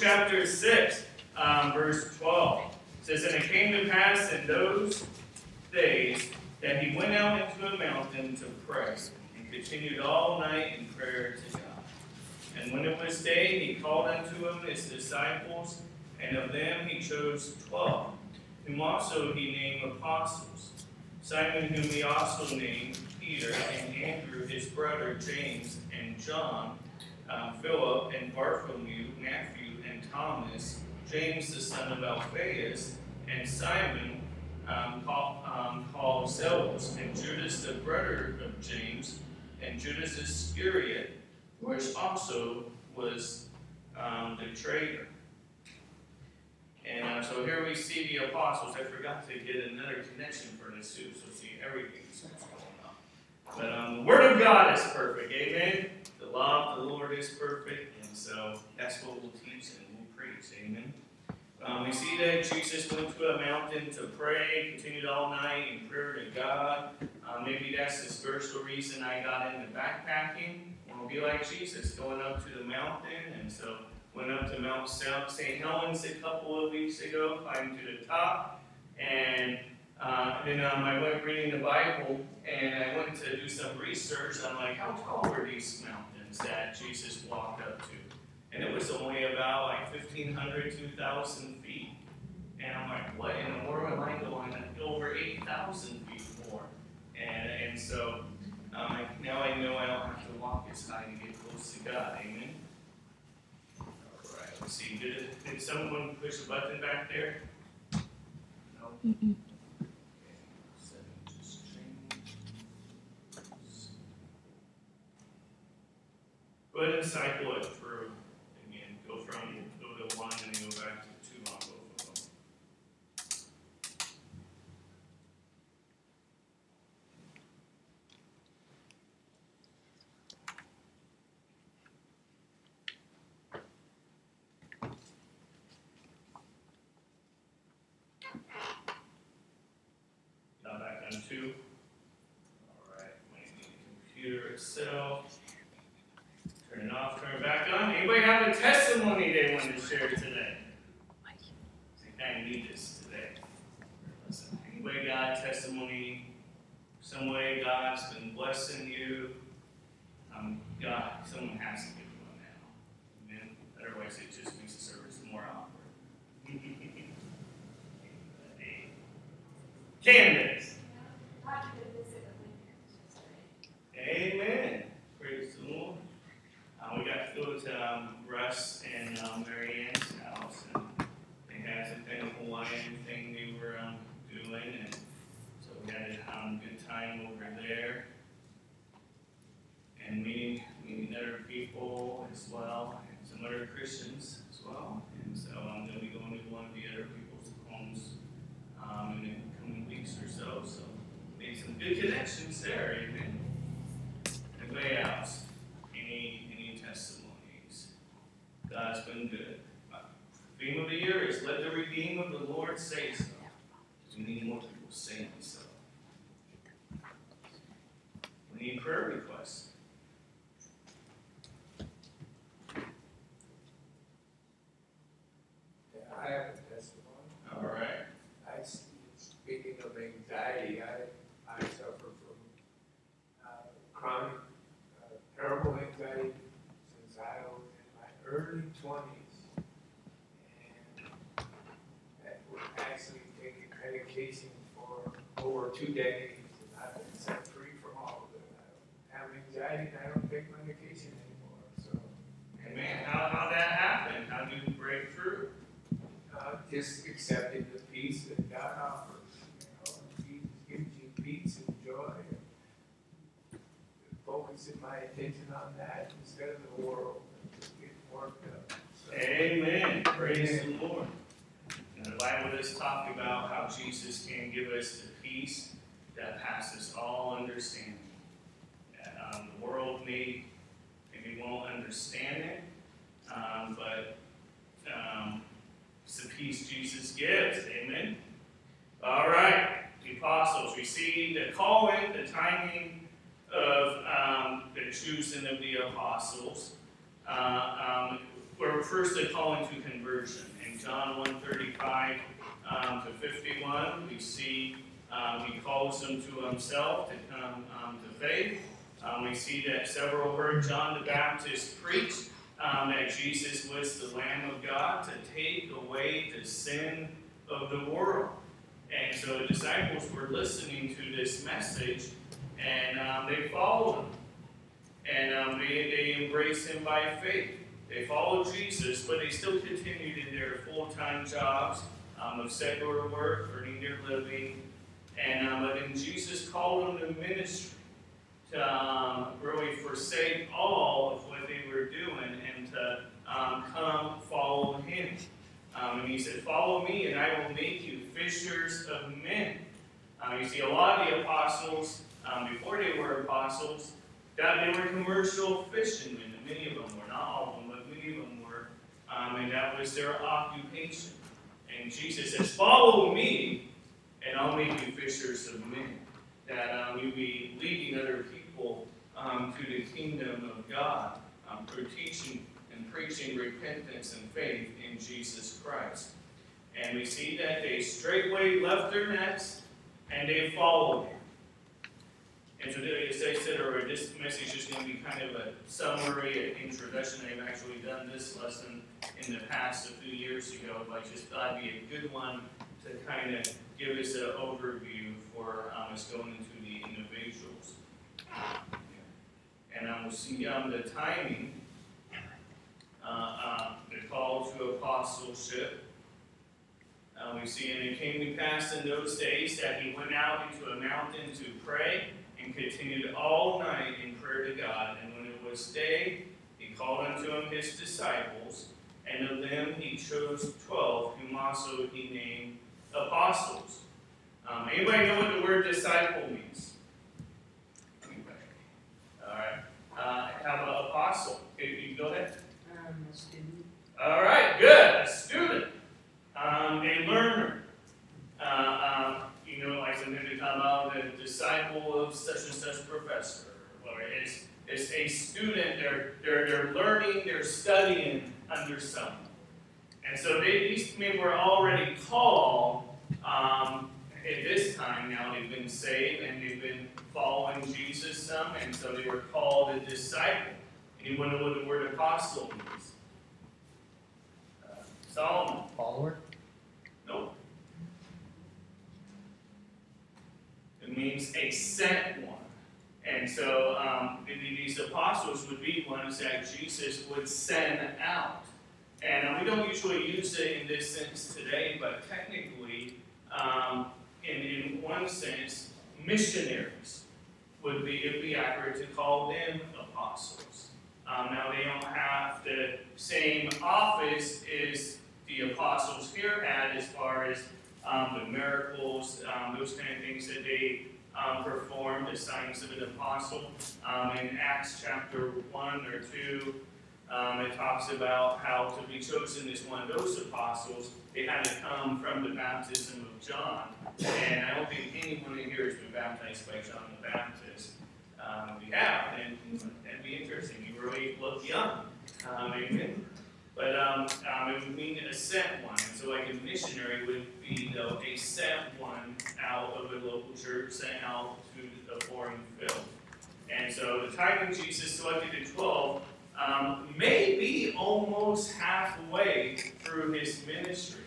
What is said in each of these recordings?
Chapter 6, um, verse 12 it says, And it came to pass in those days that he went out into a mountain to pray, and continued all night in prayer to God. And when it was day, he called unto him his disciples, and of them he chose twelve, whom also he named apostles. Simon, whom he also named Peter, and Andrew his brother, James, and John, um, Philip, and Bartholomew, Matthew, Thomas, James the son of Alphaeus, and Simon um, called, um, called Zealots, and Judas the brother of James, and Judas Iscariot, which also was um, the traitor. And uh, so here we see the apostles. I forgot to get another connection for this too, so see everything's going on. But um, the Word of God is perfect, amen. The law of the Lord is perfect, and so that's what we'll preach, amen. Um, we see that Jesus went to a mountain to pray, continued all night in prayer to God. Um, maybe that's the spiritual reason I got into backpacking. We'll be like Jesus, going up to the mountain, and so went up to Mount St. Helens a couple of weeks ago, climbed to the top, and uh, then um, I went reading the Bible, and I went to do some research. I'm like, how tall were these mountains that Jesus walked up to? And it was only about like 1,500, 2,000 feet. And I'm like, what in the world am I going over 8,000 feet more? And, and so um, now I know I don't have to walk as high to get close to God. Amen. All right. Let's see. Did, did someone push a button back there? No. Mm-mm. Go ahead and cycle it through. From go one and go back to two on both of them. Now back on two. All right, computer itself. Turn it off, turn it back on. Anybody have a testimony they want to share today? I kind of need this today. Listen, anybody got a testimony? Some way God's been blessing you? Um, God, someone has to give one now. Amen. Otherwise, it just makes the service more awkward. Candace. Amen. Praise the Lord. Uh, we got to go to um, Russ and um, Mary Ann's house, and they had some kind of Hawaiian thing they were um, doing, and so we had a um, good time over there, and meeting meeting other people as some other Christians as well, and so I'm going to be going to one of the other people's homes um, in the coming weeks or so. So made some good connections there, amen. Anybody else? Any any testimonies? God's been good. Theme of the year is let the redeemed of the Lord say so. We need more people saying so. We need prayer requests. Yeah, I have a testimony. All right. I, speaking of anxiety, I, I suffer from uh, chronic, uh, terrible anxiety since I was in my early twenties. And that was actually taking medication for over two decades, and I've been set free from all of it. I don't have anxiety, and I don't take my medication anymore, so. Amen. How how that happen? How do you break through? Uh, just accepting the peace that God offers, you know, and Jesus gives you peace and joy. And focusing my attention on that instead of the world and just getting worked up. So, Amen. Praise the Lord. And the Bible does talk about how Jesus can give us the peace that passes all understanding. That um, the world may maybe won't understand it, um, but um, it's the peace Jesus gives. Amen. All right. The apostles receive the calling, the timing of um, the choosing of the apostles. Uh, um, were first a calling to conversion. In John 135 um, to 51, we see um, he calls them to himself to come um, to faith. Um, we see that several heard John the Baptist preach um, that Jesus was the Lamb of God to take away the sin of the world. And so the disciples were listening to this message and um, they followed him. And um, they, they embraced him by faith. They followed Jesus, but they still continued in their full time jobs of secular work, earning their living. And um, but then Jesus called them to ministry, to um, really forsake all of what they were doing and to um, come follow him. Um, and he said, Follow me, and I will make you fishers of men. Um, you see, a lot of the apostles, um, before they were apostles, that they were commercial fishermen. And many of them were, not all of them, but many of them were. Um, and that was their occupation. And Jesus says, Follow me, and I'll make you fishers of men. That um, you'll be leading other people um, to the kingdom of God um, through teaching and preaching repentance and faith in Jesus Christ. And we see that they straightway left their nets and they followed him. And so, as I said earlier, this message is going to be kind of a summary, an introduction. I've actually done this lesson in the past a few years ago, but I just thought it'd be a good one to kind of give us an overview for um, us going into the individuals. And um, we'll see um, the timing, uh, uh, the call to apostleship. Uh, we see, and it came to pass in those days that he went out into a mountain to pray and continued all night in prayer to God. And when it was day, he called unto him his disciples, and of them he chose twelve, whom also he named apostles. Um, anybody know what the word disciple means? All right. Uh, how about apostle? Can you go ahead? Um, a student. All right, good. A student, um, a learner. Uh, um, you know, like something to come out, a disciple of such and such professor. Or it's, it's a student. They're they're they're learning. They're studying under someone. And so they, these men were already called. Um, at this time now, they've been saved and they've been following Jesus some, and so they were called a disciple. Anyone know what the word apostle means? Uh, Solomon. Follower? Nope. It means a sent one. And so um, these apostles would be ones that Jesus would send out. And uh, we don't usually use it in this sense today, but technically, um, in, in one sense, missionaries would be, it'd be accurate to call them apostles. Um, now, they don't have the same office as the apostles here had as far as um, the miracles, um, those kind of things that they um, performed, the signs of an apostle. Um, in Acts chapter 1 or 2, um, it talks about how to be chosen as one of those apostles, they had to come from the baptism of John. And I don't think anyone in here has been baptized by John the Baptist. Um, we have, and that'd be interesting. You really look young. Um, amen. But um, um, it would mean a sent one. So, like a missionary would be though a sent one out of a local church, sent out to a foreign field. And so, the time when Jesus selected the 12 um, may be almost halfway through his ministry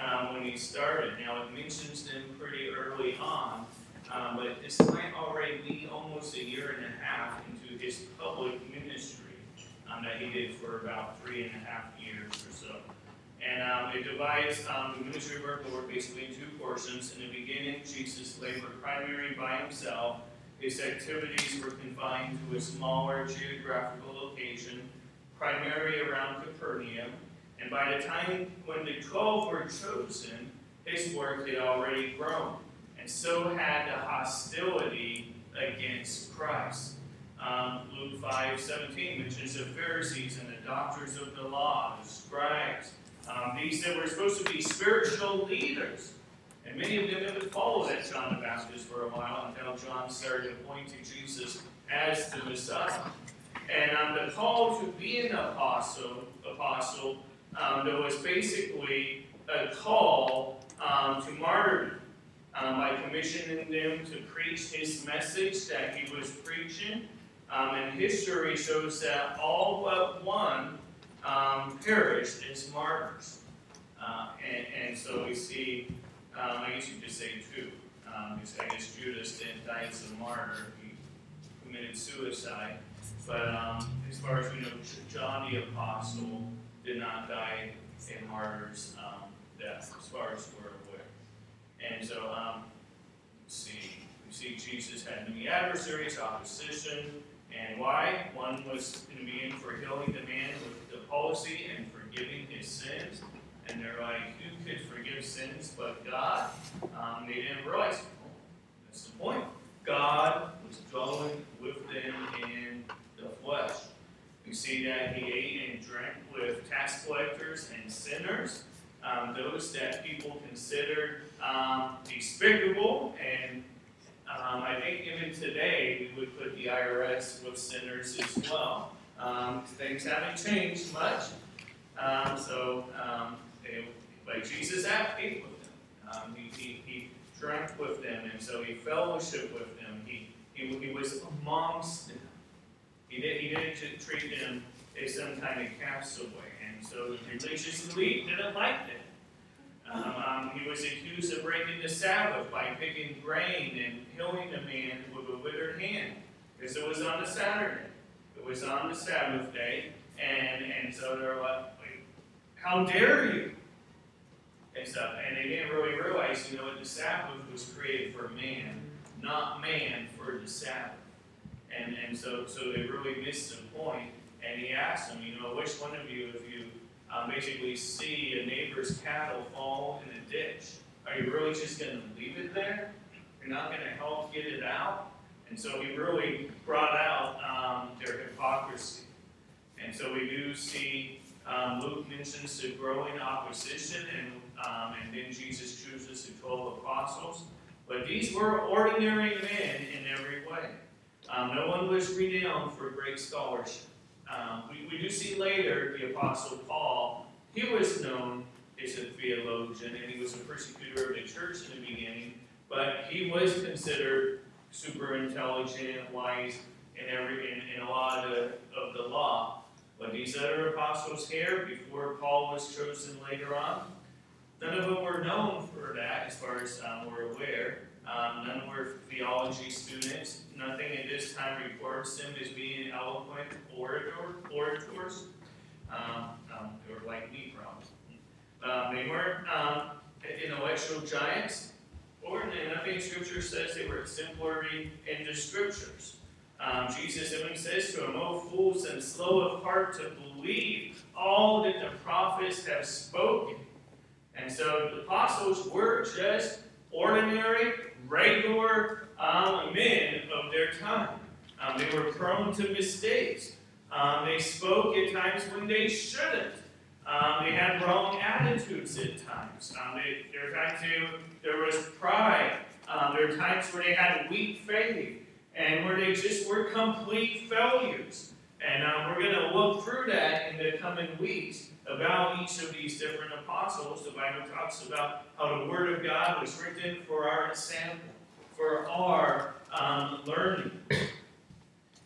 um, when he started. Now, it mentions them pretty early on, um, but this might already be almost a year and a half into his public ministry um, that he did for about three and a half years or so. And um, it divides um, the ministry of our Lord basically in two portions. In the beginning, Jesus labored primarily by himself. His activities were confined to a smaller geographical location, primarily around Capernaum. And by the time when the twelve were chosen, his work had already grown. And so had the hostility against Christ. Um, Luke 5 17 mentions the Pharisees and the doctors of the law, the scribes, um, these that were supposed to be spiritual leaders. And many of them would follow that John the Baptist for a while until John started to point to Jesus as the Messiah. And um, the call to be an apostle, apostle, um, there was basically a call um, to martyrdom um, by commissioning them to preach his message that he was preaching. Um, and history shows that all but one um, perished as martyrs. Uh, and, and so we see, um, I guess you could say two. Um, I guess Judas didn't die as a martyr, he committed suicide. But um, as far as we know, John the Apostle did not die a martyr's um, death, as far as we're aware. And so, um, let's see, we see Jesus had many adversaries, opposition, and why? One was in the beginning for healing the man with the palsy and forgiving his sins. And they're like, who could forgive sins but God? Um, they didn't realize, oh, that's the point. God was dwelling with them in the flesh. We see that he ate and drank with tax collectors and sinners, um, those that people considered um, despicable. And um, I think even today we would put the IRS with sinners as well. Um, things haven't changed much. Um, so, um, but Jesus ate with them. he, he, he drank with them, and so he fellowshiped with them. He, he, he was amongst them. He, did, he didn't treat them as some kind of castaway. And so the religious elite didn't like that. Um, um, he was accused of breaking the Sabbath by picking grain and healing a man with a withered hand. Because it was on the Saturday. It was on the Sabbath day. And, and so they're like, how dare you? And stuff. And they didn't really realize, you know, what the Sabbath was created for man, not man for the Sabbath. And, and so, so they really missed the point. And he asked them, you know, which one of you, if you um, basically see a neighbor's cattle fall in a ditch, are you really just going to leave it there? You're not going to help get it out? And so he really brought out um, their hypocrisy. And so we do see um, Luke mentions the growing opposition, and, um, and then Jesus chooses the 12 apostles. But these were ordinary men in every way. Um, no one was renowned for great scholarship. Um, we, we do see later the Apostle Paul, he was known as a theologian and he was a persecutor of the church in the beginning, but he was considered super intelligent, wise in, every, in, in a lot of of the law. But these other apostles here, before Paul was chosen later on, none of them were known for that as far as um, we're aware. Um, none were theology students. Nothing at this time reports them as being eloquent orator, orators. Um, um, they were like me, probably. Um, they weren't um, intellectual giants, or nothing Scripture says they were exemplary in the Scriptures. Jesus even says to them, O fools and slow of heart to believe all that the prophets have spoken. And so the apostles were just ordinary regular um, men of their time. Um, they were prone to mistakes. Um, they spoke at times when they shouldn't. Um, they had wrong attitudes at times. Um, they, there were times they, there was pride. Um, there were times where they had weak faith and where they just were complete failures. And we're going to look through that in the coming weeks about each of these different apostles. The Bible talks about how the Word of God was written for our example, for our um, learning.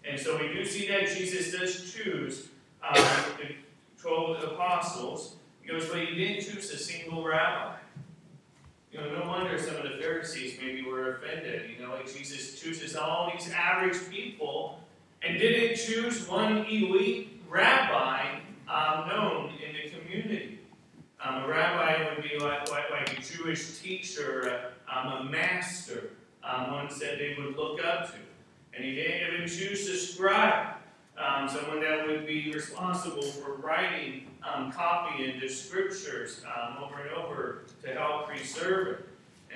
And so we do see that Jesus does choose um, the 12 apostles. Goes, but he didn't choose a single rabbi. You know, no wonder some of the Pharisees maybe were offended. You know, like Jesus chooses all these average people and didn't choose one elite rabbi um, known in the community. Um, a rabbi would be like, like, like a Jewish teacher, um, a master, um, ones that they would look up to. And he didn't even choose a scribe, um, someone that would be responsible for writing um, copy into scriptures um, over and over to help preserve it.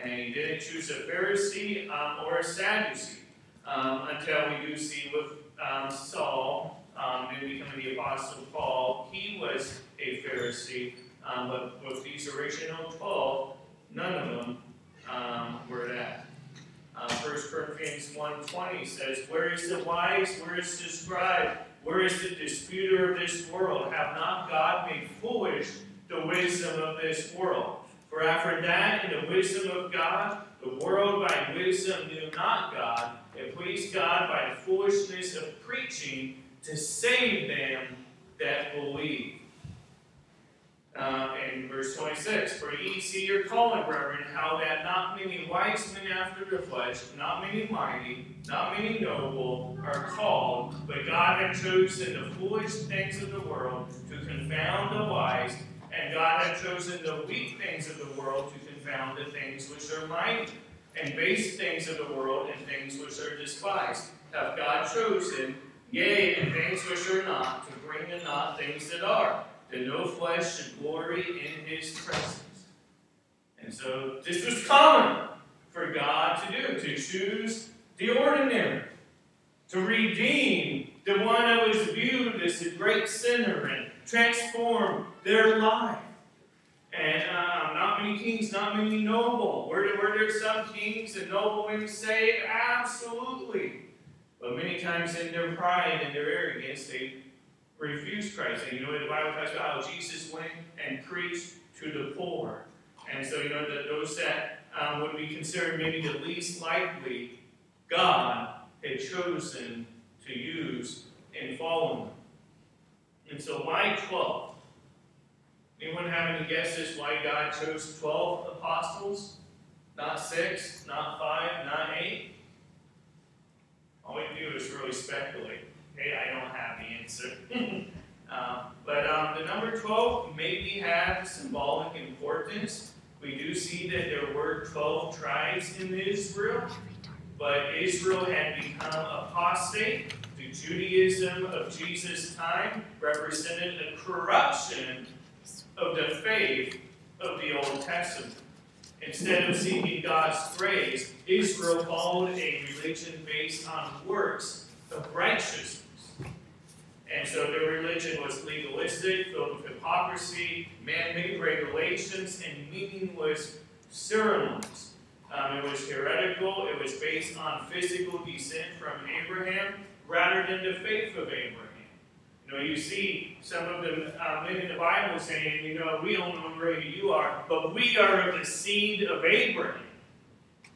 And he didn't choose a Pharisee um, or a Sadducee um, until we do see with um, Saul and becoming the Apostle Paul. He was a Pharisee, but with these original 12, none of them um, were that. Uh, 1 Corinthians 1.20 says, Where is the wise? Where is the scribe? Where is the disputer of this world? Have not God made foolish the wisdom of this world? For after that, in the wisdom of God, the world by wisdom knew not God. It pleased God by the foolishness of preaching to save them that believe. Uh, in verse 26, For ye see your calling, brethren, how that not many wise men after the flesh, not many mighty, not many noble, are called, but God hath chosen the foolish things of the world to confound the wise, and God hath chosen the weak things of the world to confound the things which are mighty, and base things of the world and things which are despised. Hath God chosen, yea, and things which are not, to bring to naught things that are that no flesh should glory in his presence. And so this was common for God to do, to choose the ordinary, to redeem the one that was viewed as a great sinner and transform their life. And uh, not many kings, not many noble. Were there, were there some kings and noblemen saved? Absolutely. But many times in their pride and their arrogance, they refused Christ. And you know, the Bible talks about how Jesus went and preached to the poor. And so, you know, that those that um, would be considered maybe the least likely, God had chosen to use in following them. And so, why 12? Anyone have any guesses why God chose 12 apostles? Not six, not five, not eight? All we do is really speculate. Okay, I don't have the answer. um, but um, the number 12 maybe had symbolic importance. We do see that there were 12 tribes in Israel, but Israel had become apostate. The Judaism of Jesus' time represented a corruption of the faith of the Old Testament. Instead of seeking God's grace, Israel followed a religion based on works of righteousness. And so their religion was legalistic, filled with hypocrisy, man-made regulations, and meaningless ceremonies. Um, it was heretical. It was based on physical descent from Abraham rather than the faith of Abraham. You know, you see some of the uh, men in the Bible saying, you know, we don't know who you are, but we are of the seed of Abraham.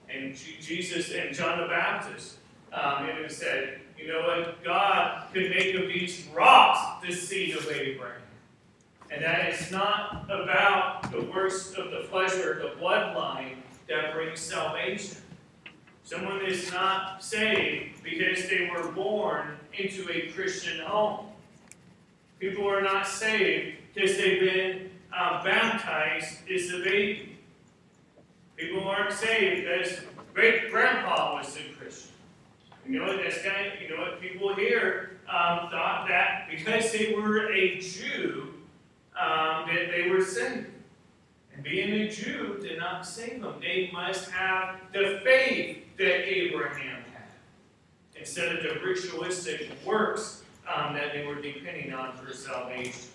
And Jesus and John the Baptist, um, it said, you know what? God could make of these rocks the seed of Abraham. And that is not about the works of the flesh or the bloodline that brings salvation. Someone is not saved because they were born into a Christian home. People are not saved because they've been uh, baptized as a baby. People aren't saved because great grandpa was a. You know, kind of, you know what people here um, thought that because they were a Jew, um, that they were saved. And being a Jew did not save them. They must have the faith that Abraham had, instead of the ritualistic works um, that they were depending on for salvation.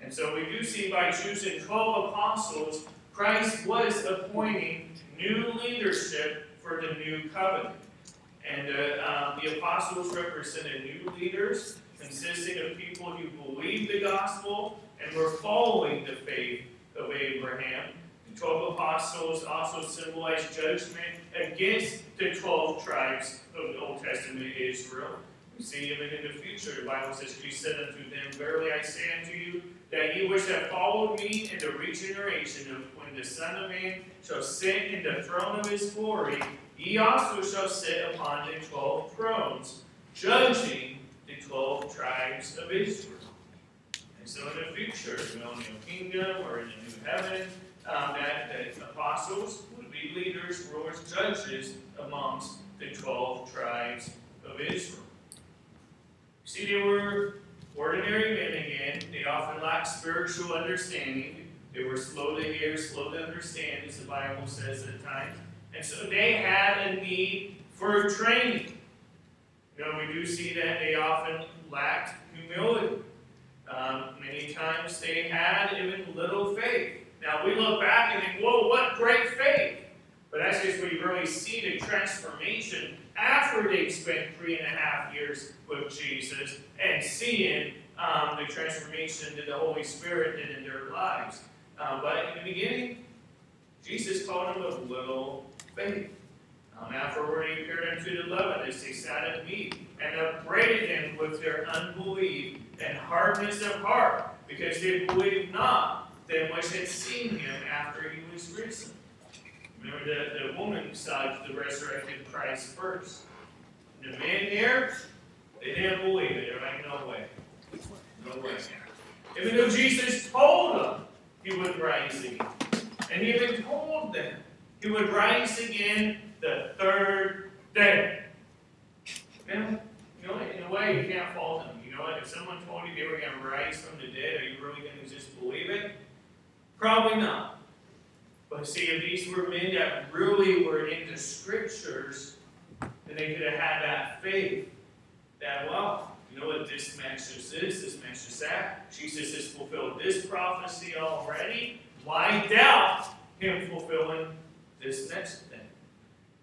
And so we do see by choosing 12 apostles, Christ was appointing new leadership for the new covenant. And uh, um, the apostles represented new leaders consisting of people who believed the gospel and were following the faith of Abraham. The 12 apostles also symbolized judgment against the 12 tribes of the Old Testament Israel. We see even in the future, the Bible says, "He said unto them, Verily I say unto you, that ye which have followed me in the regeneration of when the Son of Man shall sit in the throne of his glory, Ye also shall sit upon the twelve thrones, judging the twelve tribes of Israel. And so in the future, in the millennial kingdom or in the new heaven, um, that the apostles would be leaders, rulers, judges amongst the twelve tribes of Israel. See, they were ordinary men again. They often lacked spiritual understanding. They were slow to hear, slow to understand, as the Bible says at times. And so they had a need for training. You know, we do see that they often lacked humility. Um, many times they had even little faith. Now we look back and think, whoa, what great faith. But as is where you really see the transformation after they've spent three and a half years with Jesus and seeing um, the transformation that the Holy Spirit did in their lives. Um, but in the beginning, Jesus called them of little faith. Um, afterward, he appeared unto the eleven as they sat at meat, and upbraided him with their unbelief and hardness of heart, because they believed not them which had seen him after he was risen. Remember, the, the woman saw the resurrected Christ first. The men there, they didn't believe it. They're like, no way. No way. Even though Jesus told them he would rise again. And he even told them he would rise again the third day. And, you know, in a way, you can't fault them. You know what? If someone told you they were going to rise from the dead, are you really going to just believe it? Probably not. But see, if these were men that really were into scriptures, then they could have had that faith that, well, you know what, this matches this, this matches that. Jesus has fulfilled this prophecy already. Why doubt him fulfilling this next thing?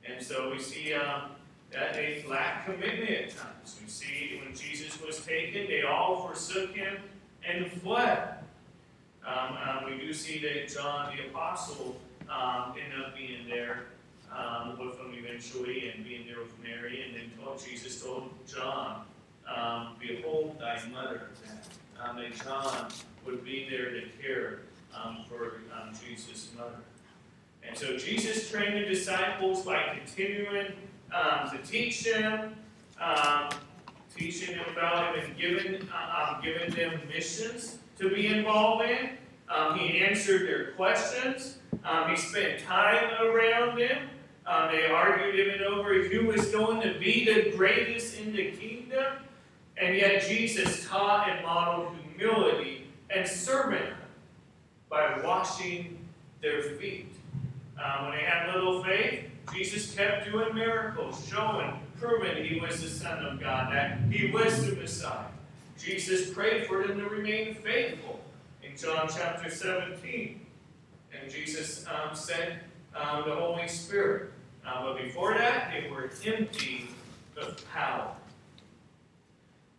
And so we see um, that they lack commitment at times. We see when Jesus was taken, they all forsook him and fled. Um, um, we do see that John the Apostle um, ended up being there um, with them eventually and being there with Mary. And then told, Jesus told John, um, Behold thy mother. Um, that John would be there to care um, for um, Jesus' mother. And so Jesus trained the disciples by continuing um, to teach them, um, teaching them about Him and giving, uh, giving them missions to be involved in. Um, he answered their questions. He spent time around them. They argued him and over who was going to be the greatest in the kingdom. And yet Jesus taught and modeled humility and servanthood by washing their feet. Um, when they had little faith, Jesus kept doing miracles, showing, proving he was the Son of God, that he was the Messiah. Jesus prayed for them to remain faithful in John chapter 17. And Jesus um, sent um, the Holy Spirit. Uh, but before that, they were empty of power.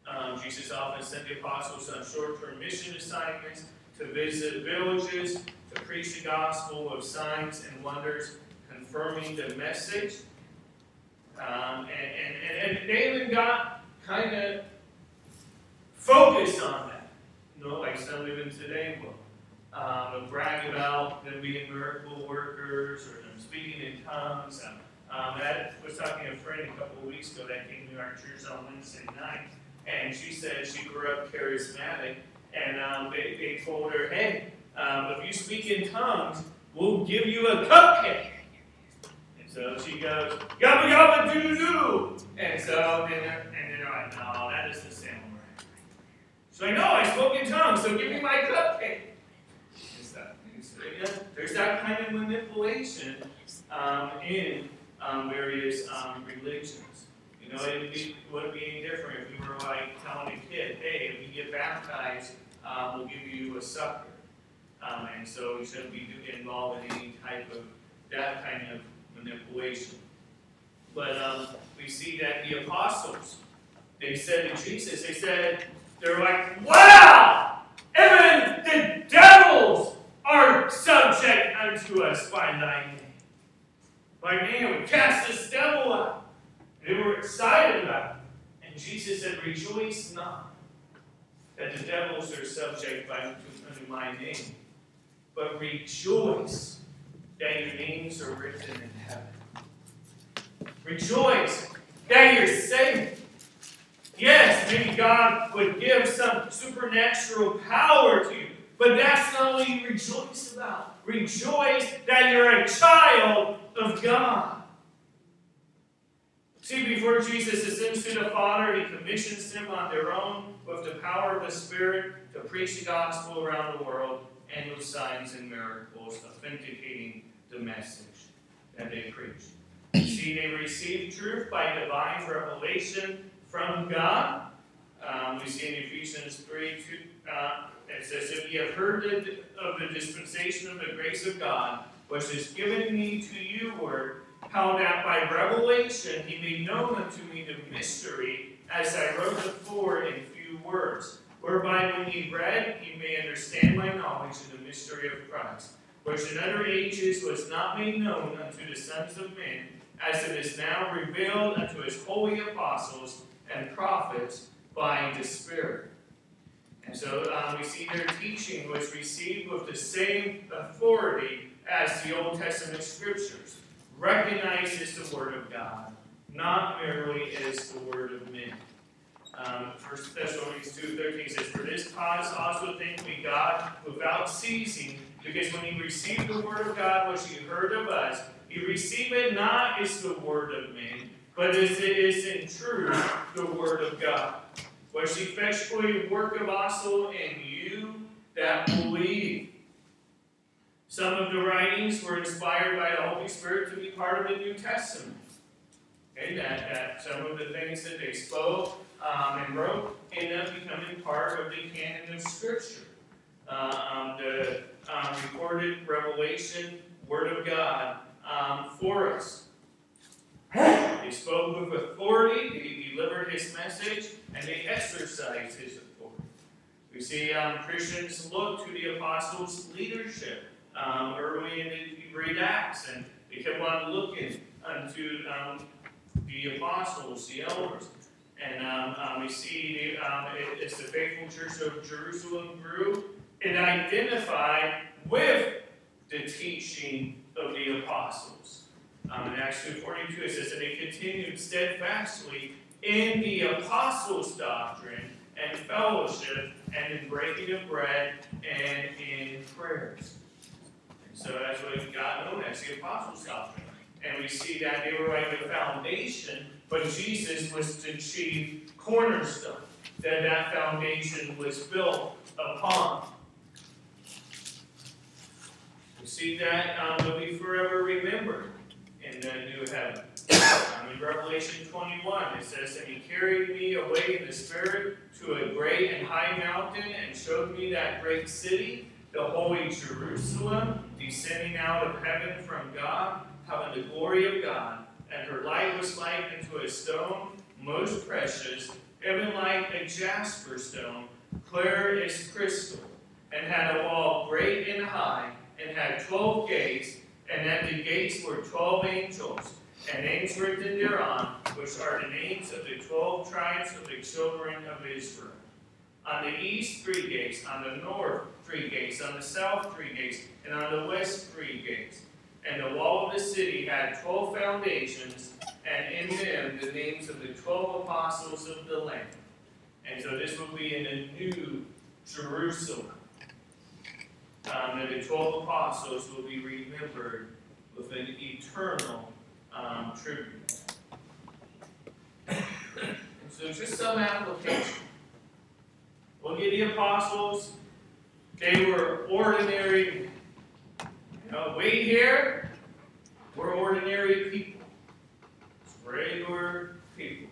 Um, Jesus often sent the apostles on short term mission assignments to visit villages, to preach the gospel of signs and wonders, confirming the message. Um, and, and, and even got kind of focused on that, you know, like some even today will. Um, brag about them being miracle workers or them speaking in tongues. Um, I was talking to a friend a couple of weeks ago that came to our church on Wednesday night, and she said she grew up charismatic, and um, they, they told her, hey, um, if you speak in tongues, we'll give you a cupcake. And so she goes, yabba yabba doo doo. And so then they're, and they're like, no, that doesn't sound right. She's like, no, I spoke in tongues, so give me my cupcake. There's that kind of manipulation um, in um, various um, religions. You know, it be, would be any different if we were like telling a kid, hey, if you get baptized, um, we'll give you a sucker. Um, and so we shouldn't be involved in any type of that kind of manipulation. But um, we see that the apostles, they said to Jesus, they said, they're like, wow, even the devils are subject unto us by thy name. By name, we cast this devil out. They were excited about it. And Jesus said, Rejoice not that the devils are subject by, unto my name, but rejoice that your names are written in heaven. Rejoice that you're saved. Yes, maybe God would give some supernatural power to you. But that's not what you rejoice about. Rejoice that you're a child of God. See, before Jesus ascends to the Father, he commissions them on their own with the power of the Spirit to preach the gospel around the world and with signs and miracles, authenticating the message that they preach. See, they receive truth by divine revelation from God. Um, we see in Ephesians 3 2, uh, it says, If ye have heard of the dispensation of the grace of God, which is given me to you word, how that by revelation he made known unto me the mystery, as I wrote before in few words, whereby when ye read, ye may understand my knowledge of the mystery of Christ, which in other ages was not made known unto the sons of men, as it is now revealed unto his holy apostles and prophets by the Spirit. And so um, we see their teaching was received with the same authority as the Old Testament scriptures. Recognizes the Word of God, not merely as the Word of men. Um, 1 Thessalonians 2.13 says, For this cause also thank we God without ceasing, because when you receive the Word of God, which you heard of us, you receive it not as the Word of men, but as it is in truth the Word of God which effectually worketh also in you that believe. Some of the writings were inspired by the Holy Spirit to be part of the New Testament. Okay, that, that some of the things that they spoke um, and wrote end up becoming part of the canon of Scripture. Uh, um, the um, recorded revelation, Word of God um, for us. He spoke with authority, he delivered his message, and they exercised his authority. We see um, Christians look to the apostles' leadership um, in the great Acts, and they kept on looking unto um, the apostles, the elders. And um, um, we see um, it, as the faithful church of Jerusalem grew, it identified with the teaching of the apostles. Um, in Acts 2.42 it says that they continued steadfastly in the apostles' doctrine and fellowship and in breaking of bread and in prayers. So that's what got known as the apostles' doctrine. And we see that they were like the foundation, but Jesus was the chief cornerstone that that foundation was built upon. We see that um, will be forever remembered in the new heaven. Um, in Revelation 21, it says, And he carried me away in the Spirit to a great and high mountain, and showed me that great city, the holy Jerusalem, descending out of heaven from God, having the glory of God. And her light was like unto a stone most precious, even like a jasper stone, clear as crystal, and had a wall great and high, and had twelve gates, and at the gates were twelve angels, and names written thereon, which are the names of the twelve tribes of the children of Israel. On the east, three gates, on the north, three gates, on the south, three gates, and on the west, three gates. And the wall of the city had twelve foundations, and in them the names of the twelve apostles of the Lamb. And so this will be in the new Jerusalem. Um, and the twelve apostles will be remembered with an eternal um, tribute. so just some application. Look at the apostles. They were ordinary. You know, we here, we're ordinary people. Regular people.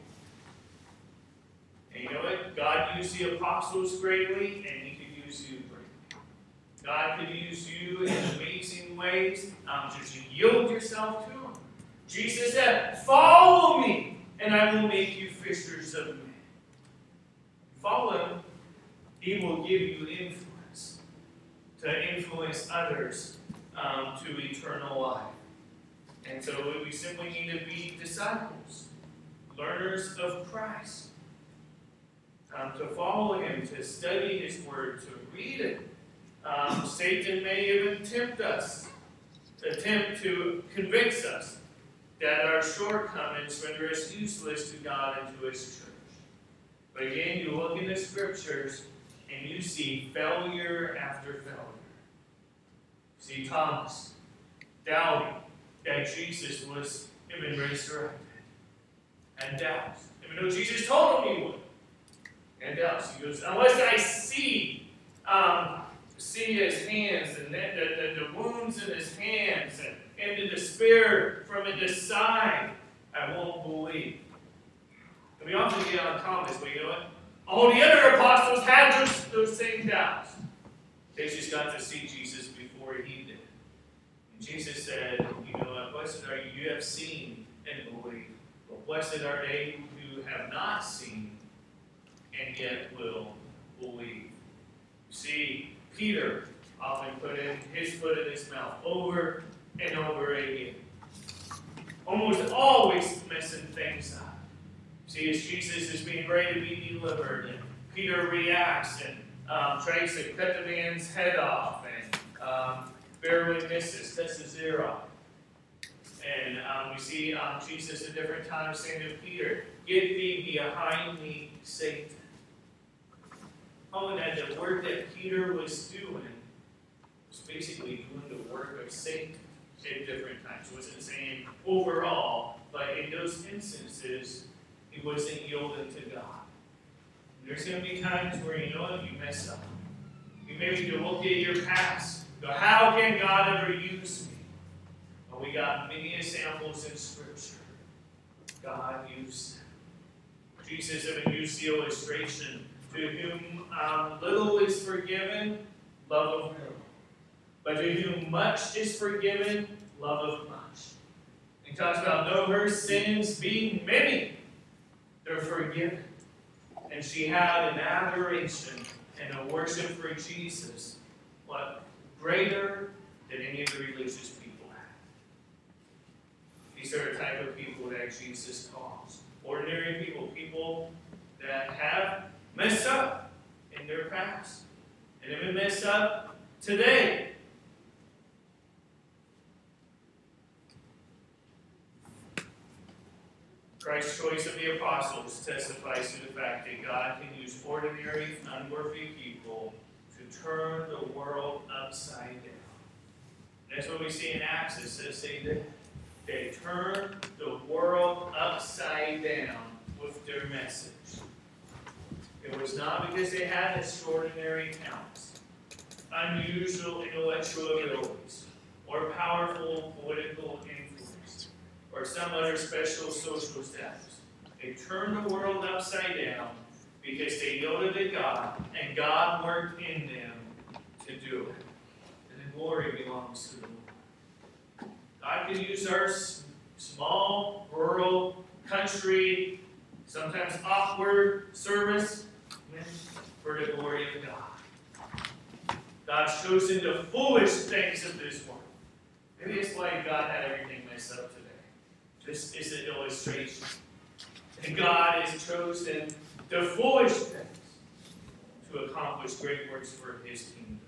And you know what? God used the apostles greatly, and He could use you greatly. God could use you in amazing ways. Um, just yield yourself to Him. Jesus said, Follow me, and I will make you fishers of men. Follow Him, He will give you influence to influence others um, to eternal life. And so we simply need to be disciples, learners of Christ, um, to follow Him, to study His Word, to read it. Um, Satan may even tempt us, attempt to convince us that our shortcomings render us useless to God and to His church. But again, you look in the Scriptures and you see failure after failure. See Thomas doubting that Jesus was even resurrected. And doubts. Even though Jesus told him he would. And doubts. He goes, unless I see um, see his hands and the, the, the, wounds in his hands and, and the despair from his side, I won't believe. And we often get on Thomas, but you know what? All the other apostles had those, those same doubts. They just got to see Jesus before he did. And Jesus said, you know, what, blessed are you, you have seen and believed. But blessed are they who have not seen and yet will believe. You see, Peter often put in his foot in his mouth over and over again. Almost always messing things up. See, as Jesus is being ready to be delivered, and Peter reacts and um, tries to cut the man's head off, and um, barely misses, cuts ear off. And um, we see um, Jesus at different times saying to Peter, Get thee behind me, Satan. Oh, that the work that Peter was doing was basically doing the work of Satan at different times. He wasn't saying overall, but in those instances, he wasn't yielding to God. There's going to be times where you know what, you mess up. You maybe to look at your past. Go, how can God ever use me? Well, we got many examples in Scripture. God used them. Jesus even used the illustration to whom um, little is forgiven, love of little. But to whom much is forgiven, love of much. He talks about no her sins being many, they're forgiven. And she had an adoration and a worship for Jesus, what greater than any of the religious people had. These are the type of people that Jesus calls. Ordinary people, people that have messed up in their past. And even messed up today. Christ's choice of the apostles testifies to the fact that God can use ordinary, unworthy people to turn the world upside down. That's what we see in Acts. It says they. They turned the world upside down with their message. It was not because they had extraordinary talents, unusual intellectual abilities, or powerful political or some other special social status. They turned the world upside down because they yielded to God, and God worked in them to do it. And the glory belongs to the Lord. God can use our small, rural, country, sometimes awkward service for the glory of God. God's chosen the foolish things of this world. Maybe it's why God had everything messed up today. This is an illustration. And God has chosen the foolish things to accomplish great works for his kingdom.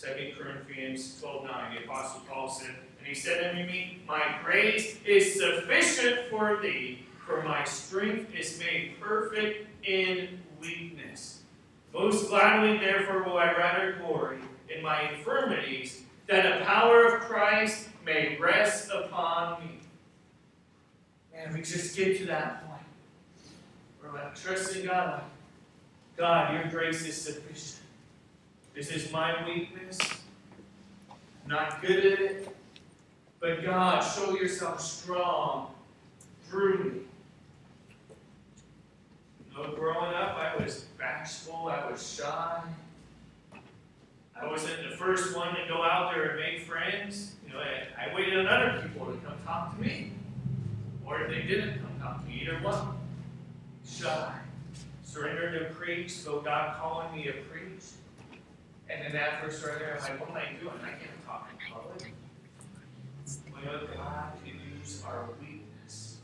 2 Corinthians 12 9, the Apostle Paul said, And he said unto me, My grace is sufficient for thee, for my strength is made perfect in weakness. Most gladly, therefore, will I rather glory in my infirmities, that the power of Christ may rest upon me. And we just get to that point. We're like, trusting God, like, God, your grace is sufficient. This is my weakness. I'm not good at it. But God, show yourself strong through me. You know, growing up, I was bashful, I was shy. I wasn't the first one to go out there and make friends. You know, I, I waited on other people to come talk to me. Or if they didn't come talk to me, either one. I? Surrender to preach, so God calling me a priest? And then first right I'm like, what am I doing? I can't talk in public. We know God can use our weakness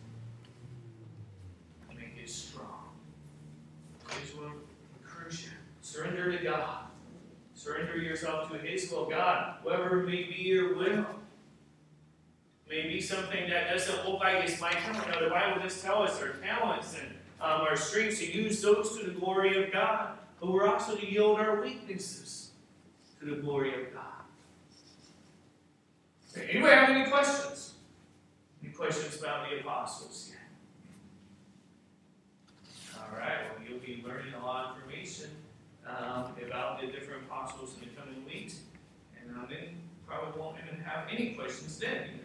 to make it strong. To encourage you. Surrender to God. Surrender yourself to His will. God, whatever may be your will. May be something that doesn't look like it's my talent. Now, the Bible does tell us our talents and um, our strengths to use those to the glory of God. But we're also to yield our weaknesses to the glory of God. Anybody have any questions? Any questions about the apostles yet? All right, well, you'll be learning a lot of information um, about the different apostles in the coming weeks. And then probably won't even have any questions then.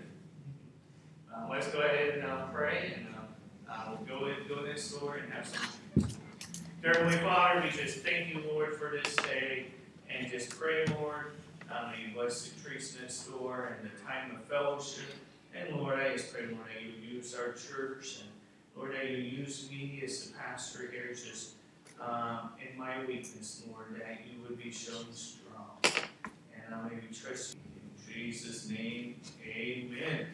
Uh, let's go ahead and uh, pray, and um, uh, we'll go in, go in this store and have some. Dear Heavenly Father, we just thank you, Lord, for this day, and just pray, Lord, Um, you bless the Teresa next door and the time of fellowship. And Lord, I just pray, Lord, that you use our church and Lord, that you use me as the pastor here, just um, in my weakness, Lord, that you would be shown strong. And I may be trusting in Jesus' name. Amen.